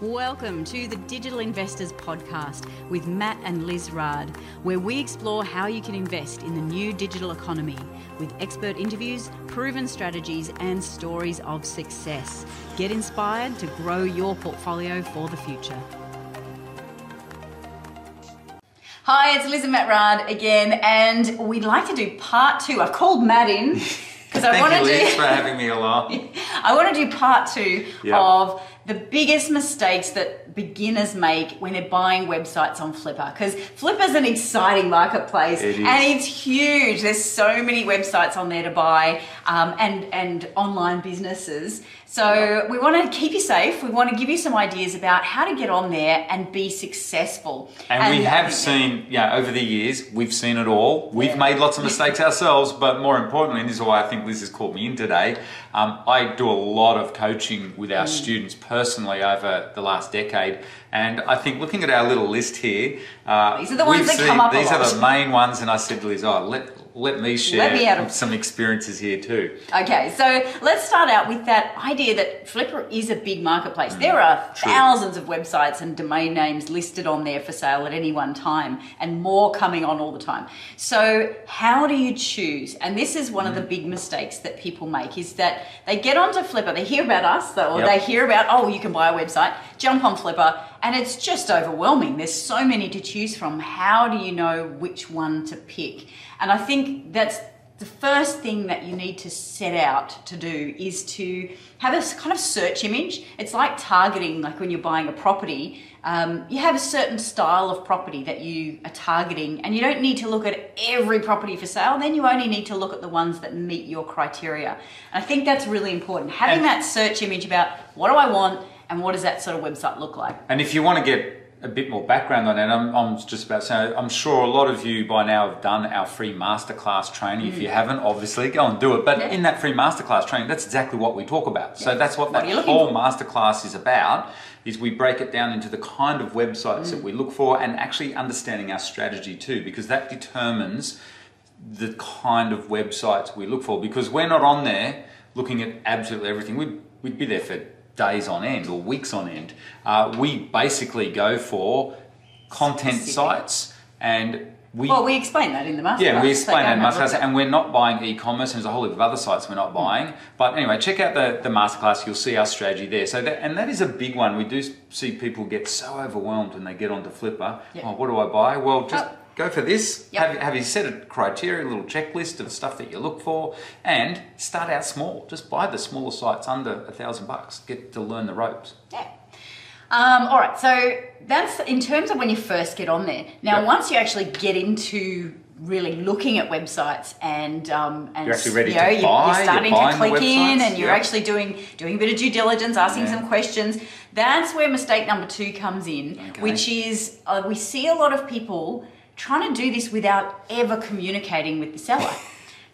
Welcome to the Digital Investors Podcast with Matt and Liz Raad, where we explore how you can invest in the new digital economy with expert interviews, proven strategies, and stories of success. Get inspired to grow your portfolio for the future. Hi, it's Liz and Matt Raad again, and we'd like to do part two. I've called Matt in because I want to do. for having me along. I want to do part two Yep. of the biggest mistakes that beginners make when they're buying websites on Flippa. Because Flippa's an exciting marketplace It and it's huge. There's so many websites on there to buy um, and, and online businesses. So we want to keep you safe. We want to give you some ideas about how to get on there and be successful. And, we have seen, yeah, over the years, we've seen it all. We've Yeah. made lots of mistakes ourselves, but more importantly, and this is why I think Liz has called me in today, um, I do a lot of coaching with Mm. our students personally over the last decade. Right. And I think looking at our little list here, uh, These are the ones that come up a These are the main ones, and I said to Liz, oh, let, let me share me of- some experiences here too. Okay, so let's start out with that idea that Flippa is a big marketplace. there are Mm, true. thousands of websites and domain names listed on there for sale at any one time, and more coming on all the time. So, how do you choose? And this is one of the Mm. big mistakes that people make is that they get onto Flippa, they hear about us, or Yep. they hear about, oh, you can buy a website, jump on Flippa, and it's just overwhelming. There's so many to choose from. How do you know which one to pick? And I think that's the first thing that you need to set out to do is to have a kind of search image. It's like targeting, like when you're buying a property, um, you have a certain style of property that you are targeting, and you don't need to look at every property for sale. Then you only need to look at the ones that meet your criteria. And I think that's really important. Having that search image about what do I want and what does that sort of website look like. And if you want to get a bit more background on it, I'm, I'm just about to say, I'm sure a lot of you by now have done our free masterclass training. If you haven't, obviously go and do it. But Mm. Yeah. in that free masterclass training, that's exactly what we talk about. So that's what What that whole for? masterclass is about. Is we break it down into the kind of websites Mm. that we look for, and actually understanding our strategy too, because that determines the kind of websites we look for because we're not on there looking at absolutely everything. We'd, we'd be there for days on end or weeks on end. Uh, we basically go for content Specific. sites and we. Well, we explain that in the masterclass. yeah, we explain that in and have a look masterclass, and we're not buying e-commerce. And there's a whole heap of other sites we're not buying. But anyway, check out the, the masterclass. You'll see our strategy there. So that and that is a big one. We do see people get so overwhelmed when they get onto Flippa. Yeah. Oh, what do I buy? Well, just Oh. Go for this. Yep. Have, have you set a criteria, a little checklist of stuff that you look for, and start out small. Just buy the smaller sites under a thousand bucks. Get to learn the ropes. Yeah. Um, all right, so that's in terms of when you first get on there. Now, Yep. once you actually get into really looking at websites and um, and You're actually ready you know, to you- buy, you're you're starting to buying the click in and you're yep. actually doing doing a bit of due diligence, asking Yeah. some questions. That's where mistake number two comes in, Okay. which is uh, we see a lot of people trying to do this without ever communicating with the seller.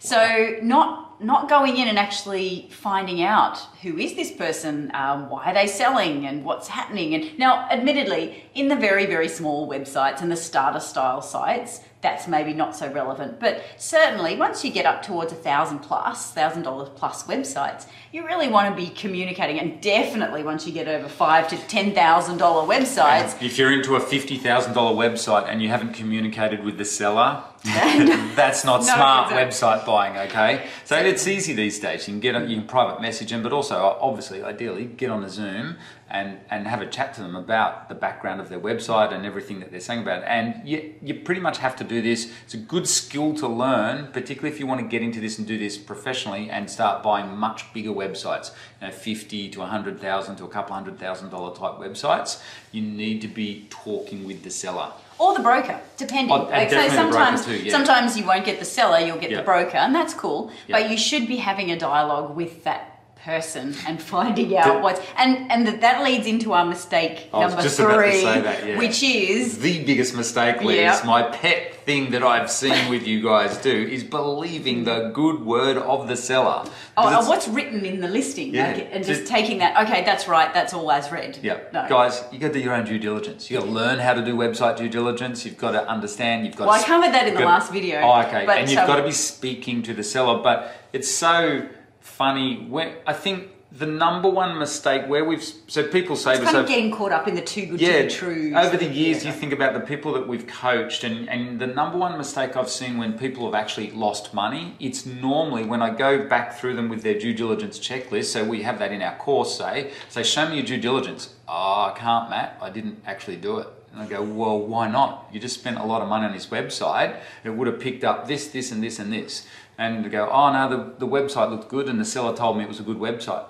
So not not going in and actually finding out who is this person, um, why are they selling, and what's happening. And now, admittedly, in the very very small websites and the starter style sites, that's maybe not so relevant. But certainly, once you get up towards a thousand plus, thousand dollars plus websites, you really want to be communicating. And definitely, once you get over five to ten thousand dollar websites, If you're into a fifty thousand dollar website and you haven't communicated with the seller, that's not No, smart website buying. Okay, so it's easy these days. You can get you can private message them, but also uh, obviously, ideally, get on a Zoom and and have a chat to them about the background of their website and everything that they're saying about it. And you you pretty much have to do this. It's a good skill to learn, particularly if you want to get into this and do this professionally and start buying much bigger websites, you know, fifty to a hundred thousand to a couple hundred thousand dollar type websites. You need to be talking with the seller. Or the broker, depending. Oh, Like, so definitely the broker sometimes, too, yeah. sometimes you won't get the seller, you'll get Yeah. the broker, and that's cool. Yeah. But you should be having a dialogue with that person and finding out what's and and that that leads into our mistake I number to three, that, yeah. which is The biggest mistake, Liz, Yeah. my pet thing that I've seen with you guys do is believing the good word of the seller. oh, oh, what's written in the listing, Yeah. like, and just Just- taking that. Okay, that's right. That's all as read. Yeah, No. guys, you got to do your own due diligence. You got to learn how to do website due diligence. You've got to understand. You've got. Well, to I covered that in the last video, Oh, okay. but, and you've got to be speaking to the seller. But it's so funny when I think the number one mistake where we've so people say It's kind of getting caught up in the too good yeah, to be true. over the years, era. you think about the people that we've coached, and, and the number one mistake I've seen when people have actually lost money, it's normally when I go back through them with their due diligence checklist. So we have that in our course. Say, say, show me your due diligence. Oh, I can't, Matt. I didn't actually do it. And I go, well, why not? You just spent a lot of money on this website. It would have picked up this, this, and this, and this. And go, oh no, the, the website looked good, and the seller told me it was a good website.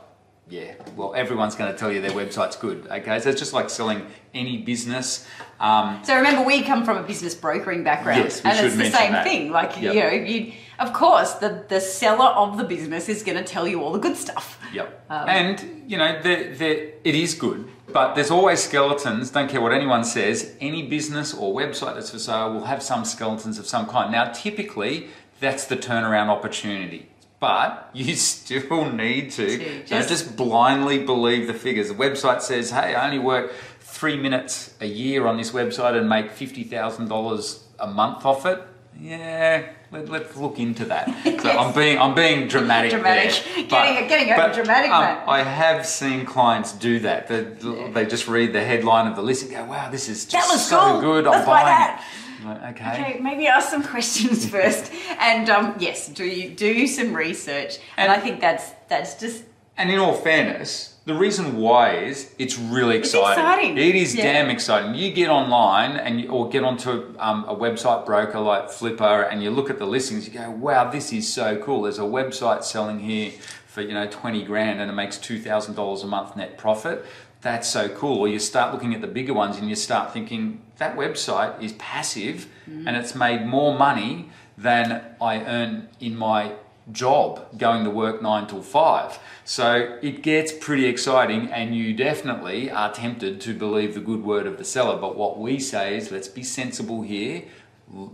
Yeah, well, everyone's going to tell you their website's good. Okay, so it's just like selling any business. Um, So remember, we come from a business brokering background, Yes, we and it's the same that. thing. Like Yep. you know, you of course the the seller of the business is going to tell you all the good stuff. Yep. Um, and you know, the, the, it is good, but there's always skeletons. Don't care what anyone says. Any business or website that's for sale will have some skeletons of some kind. Now, typically, that's the turnaround opportunity. But you still need to, To don't just- just blindly believe the figures. The website says, "Hey, I only work three minutes a year on this website and make fifty thousand dollars a month off it." Yeah, let, let's look into that. So I'm being I'm being dramatic. Dramatic. there. Getting- getting over dramatic, um, I have seen clients do that. They, they just read the headline of the list and go, "Wow, this is just looks so cool. good. Let's I'm buy buying." that." it." Okay. Okay, maybe ask some questions first, and um, yes, do you do some research, and, And- I think that's that's just And in all fairness, the reason why is it's really It's exciting. exciting. It is Yeah. damn exciting. You get online and you, or get onto um, a website broker like Flippa, and you look at the listings. You go, "Wow, this is so cool." There's a website selling here for you know twenty grand, and it makes two thousand dollars a month net profit. That's so cool. Or you start looking at the bigger ones, and you start thinking that website is passive, Mm. and it's made more money than I earn in my job going to work nine till five. So it gets pretty exciting, and you definitely are tempted to believe the good word of the seller. But what we say is, let's be sensible here. You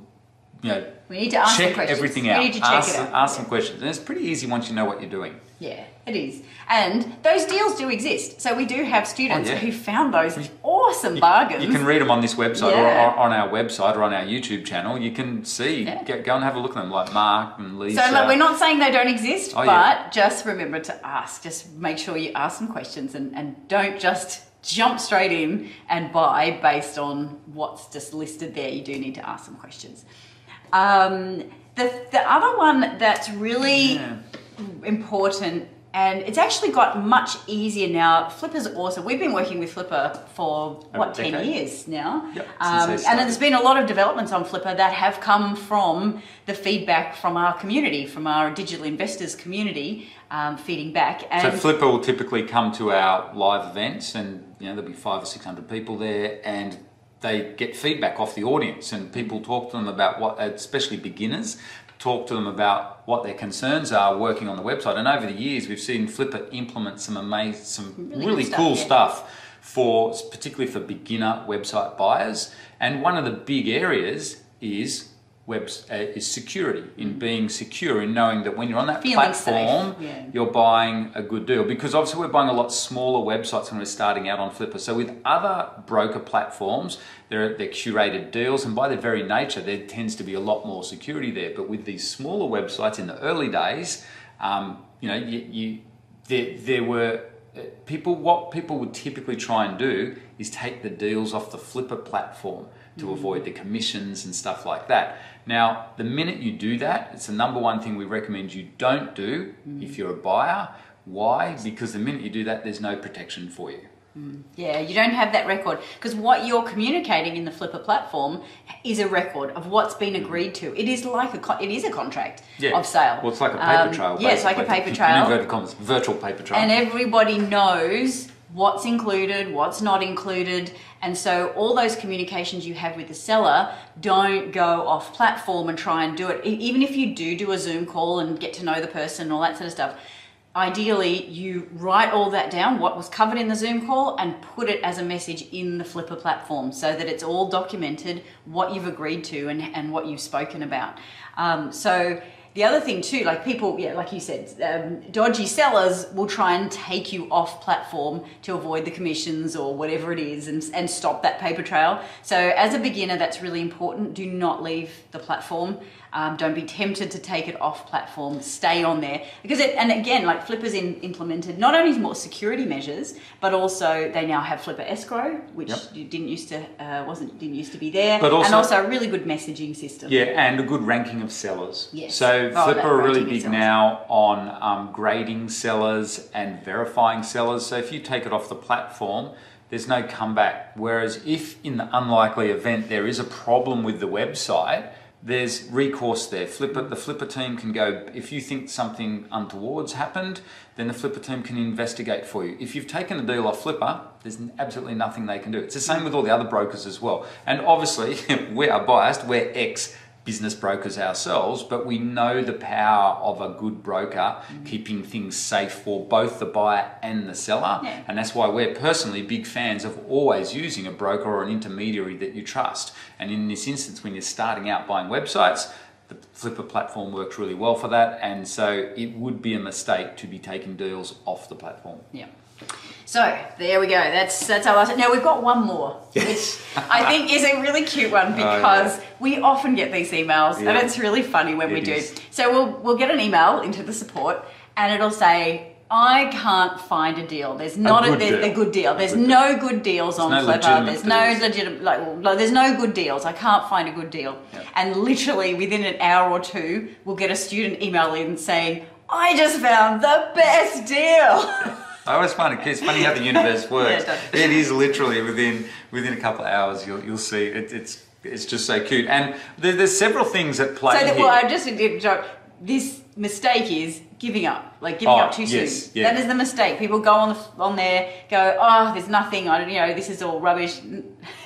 know, we need to ask check questions. everything We out. need to check ask it some, out. ask some questions, and it's pretty easy once you know what you're doing. Yeah, it is. And those deals do exist. So we do have students Oh, yeah. who found those awesome bargains. You can read them on this website Yeah. or, or on our website or on our YouTube channel. You can see, Yeah. go, go and have a look at them, like Mark and Lisa. so like, we're not saying they don't exist, Oh, but yeah. just remember to ask. Just make sure you ask some questions and, and don't just jump straight in and buy based on what's just listed there. You do need to ask some questions. Um, the, the other one that's really important and it's actually got much easier now. Flippa's awesome. We've been working with Flippa for what ten years now, Yep, um, and there's been a lot of developments on Flippa that have come from the feedback from our community, from our digital investors community, um, feeding back. So And Flippa will typically come to our live events, and you know there'll be five or six hundred people there, and they get feedback off the audience, and people talk to them about what, especially beginners, talk to them about what their concerns are working on the website. And over the years, we've seen Flippa implement some amazing, some Really really, stuff, cool yeah. stuff for particularly for beginner website buyers. And one of the big areas is webs uh, is security in being secure in knowing that when you're on that Mm-hmm. Feeling platform yeah. you're buying a good deal because obviously we're buying a lot smaller websites when we're starting out on Flippa. So with other broker platforms, they're, they're curated deals, and by their very nature, there tends to be a lot more security there. But with these smaller websites in the early days, um, you know, you, you there, there were uh, people. What people would typically try and do is take the deals off the Flippa platform to avoid the commissions and stuff like that. Now, the minute you do that, it's the number one thing we recommend you don't do mm. if you're a buyer. Why? Because the minute you do that, there's no protection for you. Mm. yeah, you don't have that record because what you're communicating in the Flippa platform is a record of what's been mm. agreed to. It is like a con- it is a contract of sale. Well, it's like a paper Um, trail. Yeah, it's like a paper In trail. inverted commas, virtual paper trail. and everybody knows what's included, what's not included, and so all those communications you have with the seller don't go off platform and try and do it. Even if you do do a Zoom call and get to know the person and all that sort of stuff, ideally you write all that down, what was covered in the Zoom call, and put it as a message in the Flippa platform so that it's all documented what you've agreed to and, and what you've spoken about. Um, so the other thing too, like people, yeah, like you said, um, dodgy sellers will try and take you off platform to avoid the commissions or whatever it is and, and stop that paper trail. So as a beginner, that's really important. Do not leave the platform. Um, don't be tempted to take it off platform. Stay on there because it, and again, like Flippa's in, implemented not only more security measures, but also they now have Flippa escrow, which Yep. didn't used to uh, wasn't didn't used to be there, But also- and also a really good messaging system. Yeah, and a good ranking of sellers. Yes. So Oh, Flippa are really big now on um, grading sellers and verifying sellers. So if you take it off the platform, there's no comeback. Whereas if in the unlikely event there is a problem with the website, there's recourse there. Flippa, the Flippa team can go. If you think something untoward's happened, then the Flippa team can investigate for you. If you've taken a deal off Flippa, there's absolutely nothing they can do. It's the same with all the other brokers as well. And obviously, we are biased. We're ex business brokers ourselves, but we know the power of a good broker mm. keeping things safe for both the buyer and the seller. Yeah. And that's why we're personally big fans of always using a broker or an intermediary that you trust. And in this instance, when you're starting out buying websites, the Flippa platform works really well for that. And so it would be a mistake to be taking deals off the platform. Yeah. So there we go. That's that's our last. Now we've got one more, which I think is a really cute one oh, because we often get these emails, and Oh, it's really funny when we It do. So we'll we'll get an email into the support, and it'll say. I can't find a deal. There's not a, good there's deal. a good deal. There's good no good deals on no There's no deals. legitimate like, well, there's no good deals. I can't find a good deal. Yep. And literally within an hour or two, we'll get a student email in saying, "I just found the best deal." I always find it it's funny how the universe works. it does. it is literally within within a couple of hours you'll you'll see it, it's it's just so cute. And there, there's several things at play So that, here. well, I just did joke. This mistake is giving up, like giving Oh, up too yes, soon. yeah. That is the mistake. People go on the, on there, go, oh, there's nothing. I don't, you know, this is all rubbish,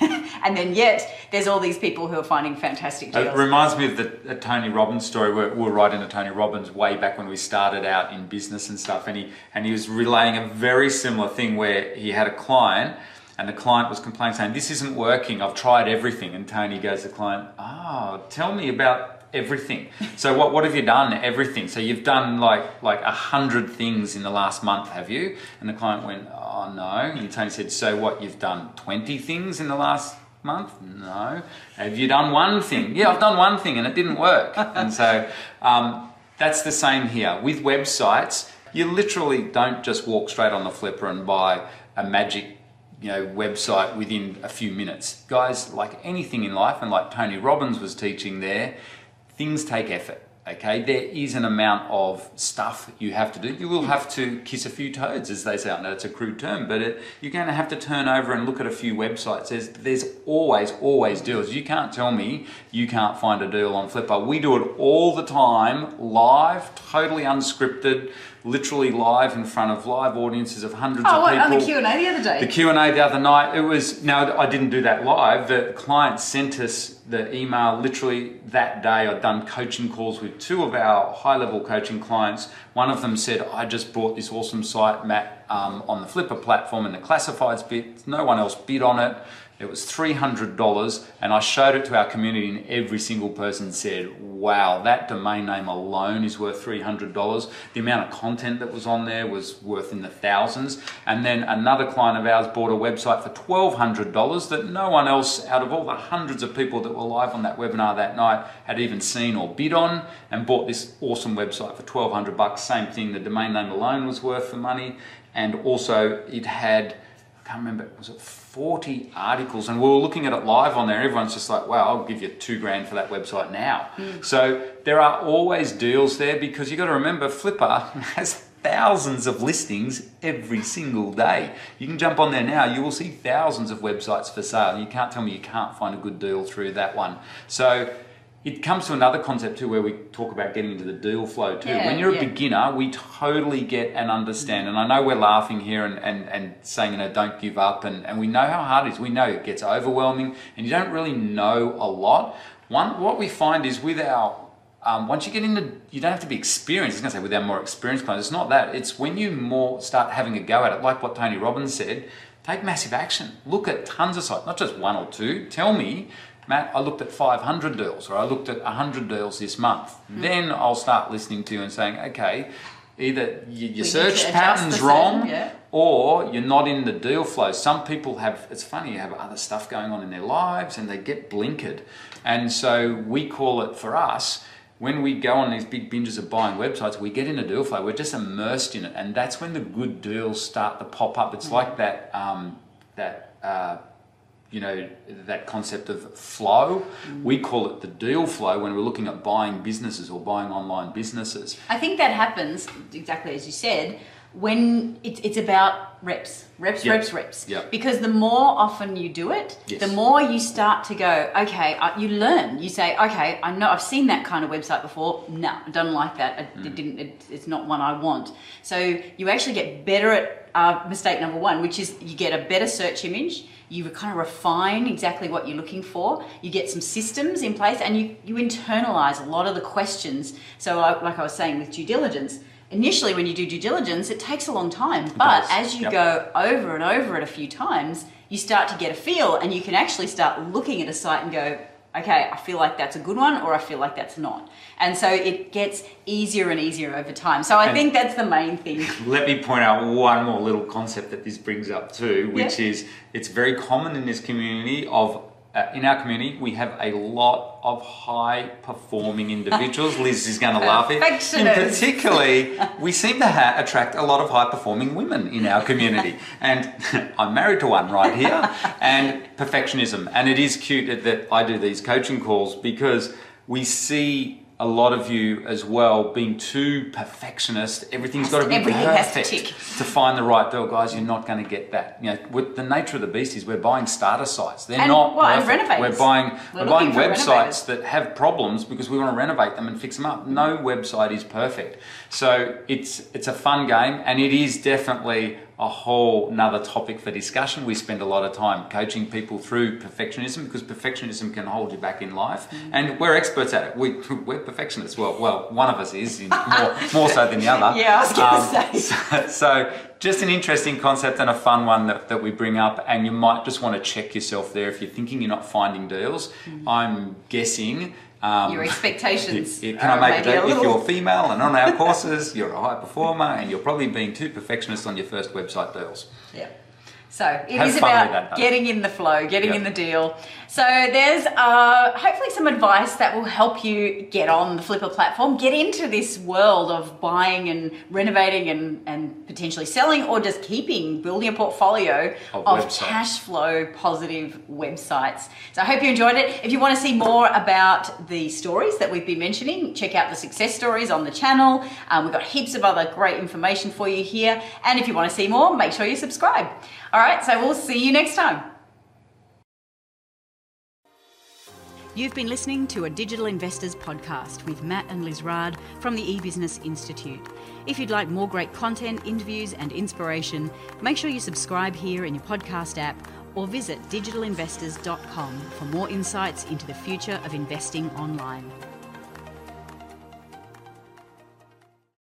and then yet there's all these people who are finding fantastic deals. It reminds me of the Tony Robbins story. We we were writing to Tony Robbins way back when we started out in business and stuff, and he and he was relaying a very similar thing where he had a client, and the client was complaining, saying, "This isn't working. I've tried everything." And Tony goes to the client, "Oh, tell me about." Everything. So what what have you done? Everything. So you've done like like a hundred things in the last month, have you? And the client went, Oh no. And Tony said, So what? You've done twenty things in the last month? No. Have you done one thing? Yeah, I've done one thing and it didn't work. and so um, that's the same here. With websites, you literally don't just walk straight on the Flippa and buy a magic you know website within a few minutes. Guys, like anything in life and like Tony Robbins was teaching there, things take effort. Okay, there is an amount of stuff you have to do. You will have to kiss a few toads, as they say. I know it's a crude term, but it, you're going to have to turn over and look at a few websites. There's, there's always, always deals. You can't tell me you can't find a deal on Flippa. We do it all the time, live, totally unscripted, literally live in front of live audiences of hundreds oh, of what, people. on the Q and A the other day. The Q and A the other night. It was now I didn't do that live. The client sent us the email literally that day. I'd done coaching calls with two of our high level coaching clients. One of them said, "I just bought this awesome site, Matt, um, on the Flippa platform, and the classifieds bit. No one else bid on it." It was $300 and I showed it to our community and every single person said, wow, that domain name alone is worth $300. The amount of content that was on there was worth in the thousands. And then another client of ours bought a website for $1,200 that no one else out of all the hundreds of people that were live on that webinar that night had even seen or bid on and bought this awesome website for 1200 bucks. Same thing, the domain name alone was worth the money. And also it had can't remember, was it 40 articles? And we were looking at it live on there. Everyone's just like, wow, I'll give you two grand for that website now. Hmm. So there are always deals there because you've got to remember, Flippa has thousands of listings every single day. You can jump on there now, you will see thousands of websites for sale. You can't tell me you can't find a good deal through that one. So it comes to another concept too where we talk about getting into the deal flow too. Yeah, when you're a beginner, we totally get and understand. And I know we're laughing here and, and, and saying, you know, don't give up. And, and we know how hard it is. We know it gets overwhelming and you don't really know a lot. One, what we find is with our um, once you get into, you don't have to be experienced. I was going to say with our more experienced clients, it's not that. It's when you more start having a go at it, like what Tony Robbins said. Take massive action. Look at tons of sites, not just one or two. Tell me, Matt, I looked at 500 deals or I looked at 100 deals this month. Then I'll start listening to you and saying, okay, Either your search pattern's wrong, search, yeah. or you're not in the deal flow. Some people have, it's funny, you have other stuff going on in their lives and they get blinkered. And so we call it for us, when we go on these big binges of buying websites, we get in a deal flow, we're just immersed in it. And that's when the good deals start to pop up. It's like that, um, that, uh, you know that concept of flow. Mm. We call it the deal flow when we're looking at buying businesses or buying online businesses. I think that happens exactly as you said when it's, it's about reps, reps, Yep. reps, reps. Yep. Because the more often you do it, Yes. the more you start to go, okay, uh, you learn. You say, okay, I know I've seen that kind of website before. No, I don't like that. It, Mm. it didn't. It, it's not one I want. So you actually get better at uh, mistake number one, which is you get a better search image. You kind of refine exactly what you're looking for. You get some systems in place, and you you internalize a lot of the questions. So, like like I was saying with due diligence, initially when you do due diligence, it takes a long time. But does, as you yep. go over and over it a few times, you start to get a feel, and you can actually start looking at a site and go, okay, I feel like that's a good one, or I feel like that's not. And so it gets easier and easier over time. So I And- think that's the main thing. let me point out one more little concept that this brings up too which Yeah. is it's very common in this community of uh, in our community, we have a lot of high performing individuals. Liz is going to laugh at. In particularly, we seem to ha- attract a lot of high performing women in our community. And I'm married to one right here. And perfectionism. And it is cute that I do these coaching calls because we see a lot of you as well being too perfectionist. Everything's got to be Everything to perfect tick. to find the right deal, guys. You're not going to get that. You know, with the nature of the beast is we're buying starter sites. They're And- not well, and renovators. We're buying We're we're, buying websites that have problems because we want to renovate them and fix them up. No website is perfect. So it's it's a fun game and it is definitely a whole another topic for discussion. We spend a lot of time coaching people through perfectionism because perfectionism can hold you back in life, Mm. and we're experts at it. We, we're perfectionists. Well, well, one of us is more, more so than the other. Yeah, I was gonna Um, say. so, so just an interesting concept and a fun one that, that we bring up and you might just want to check yourself there if you're thinking you're not finding deals i'm guessing um, Your expectations. it- it- can I make it a if little- you're female and on our courses, you're a high performer and you're probably being too perfectionist on your first website deals. Yeah. So it is Have fun about getting in the flow, getting Yep. in the deal. So there's uh, hopefully some advice that will help you get on the Flippa platform, get into this world of buying and renovating and, and potentially selling or just keeping, building a portfolio Of of, cash flow positive websites. So I hope you enjoyed it. If you want to see more about the stories that we've been mentioning, check out the success stories on the channel. Um, we've got heaps of other great information for you here. And if you want to see more, make sure you subscribe. All right, so we'll see you next time. You've been listening to a Digital Investors podcast with Matt and Liz Raad from the eBusiness Institute. If you'd like more great content, interviews, and inspiration, make sure you subscribe here in your podcast app or visit digitalinvestors.com for more insights into the future of investing online.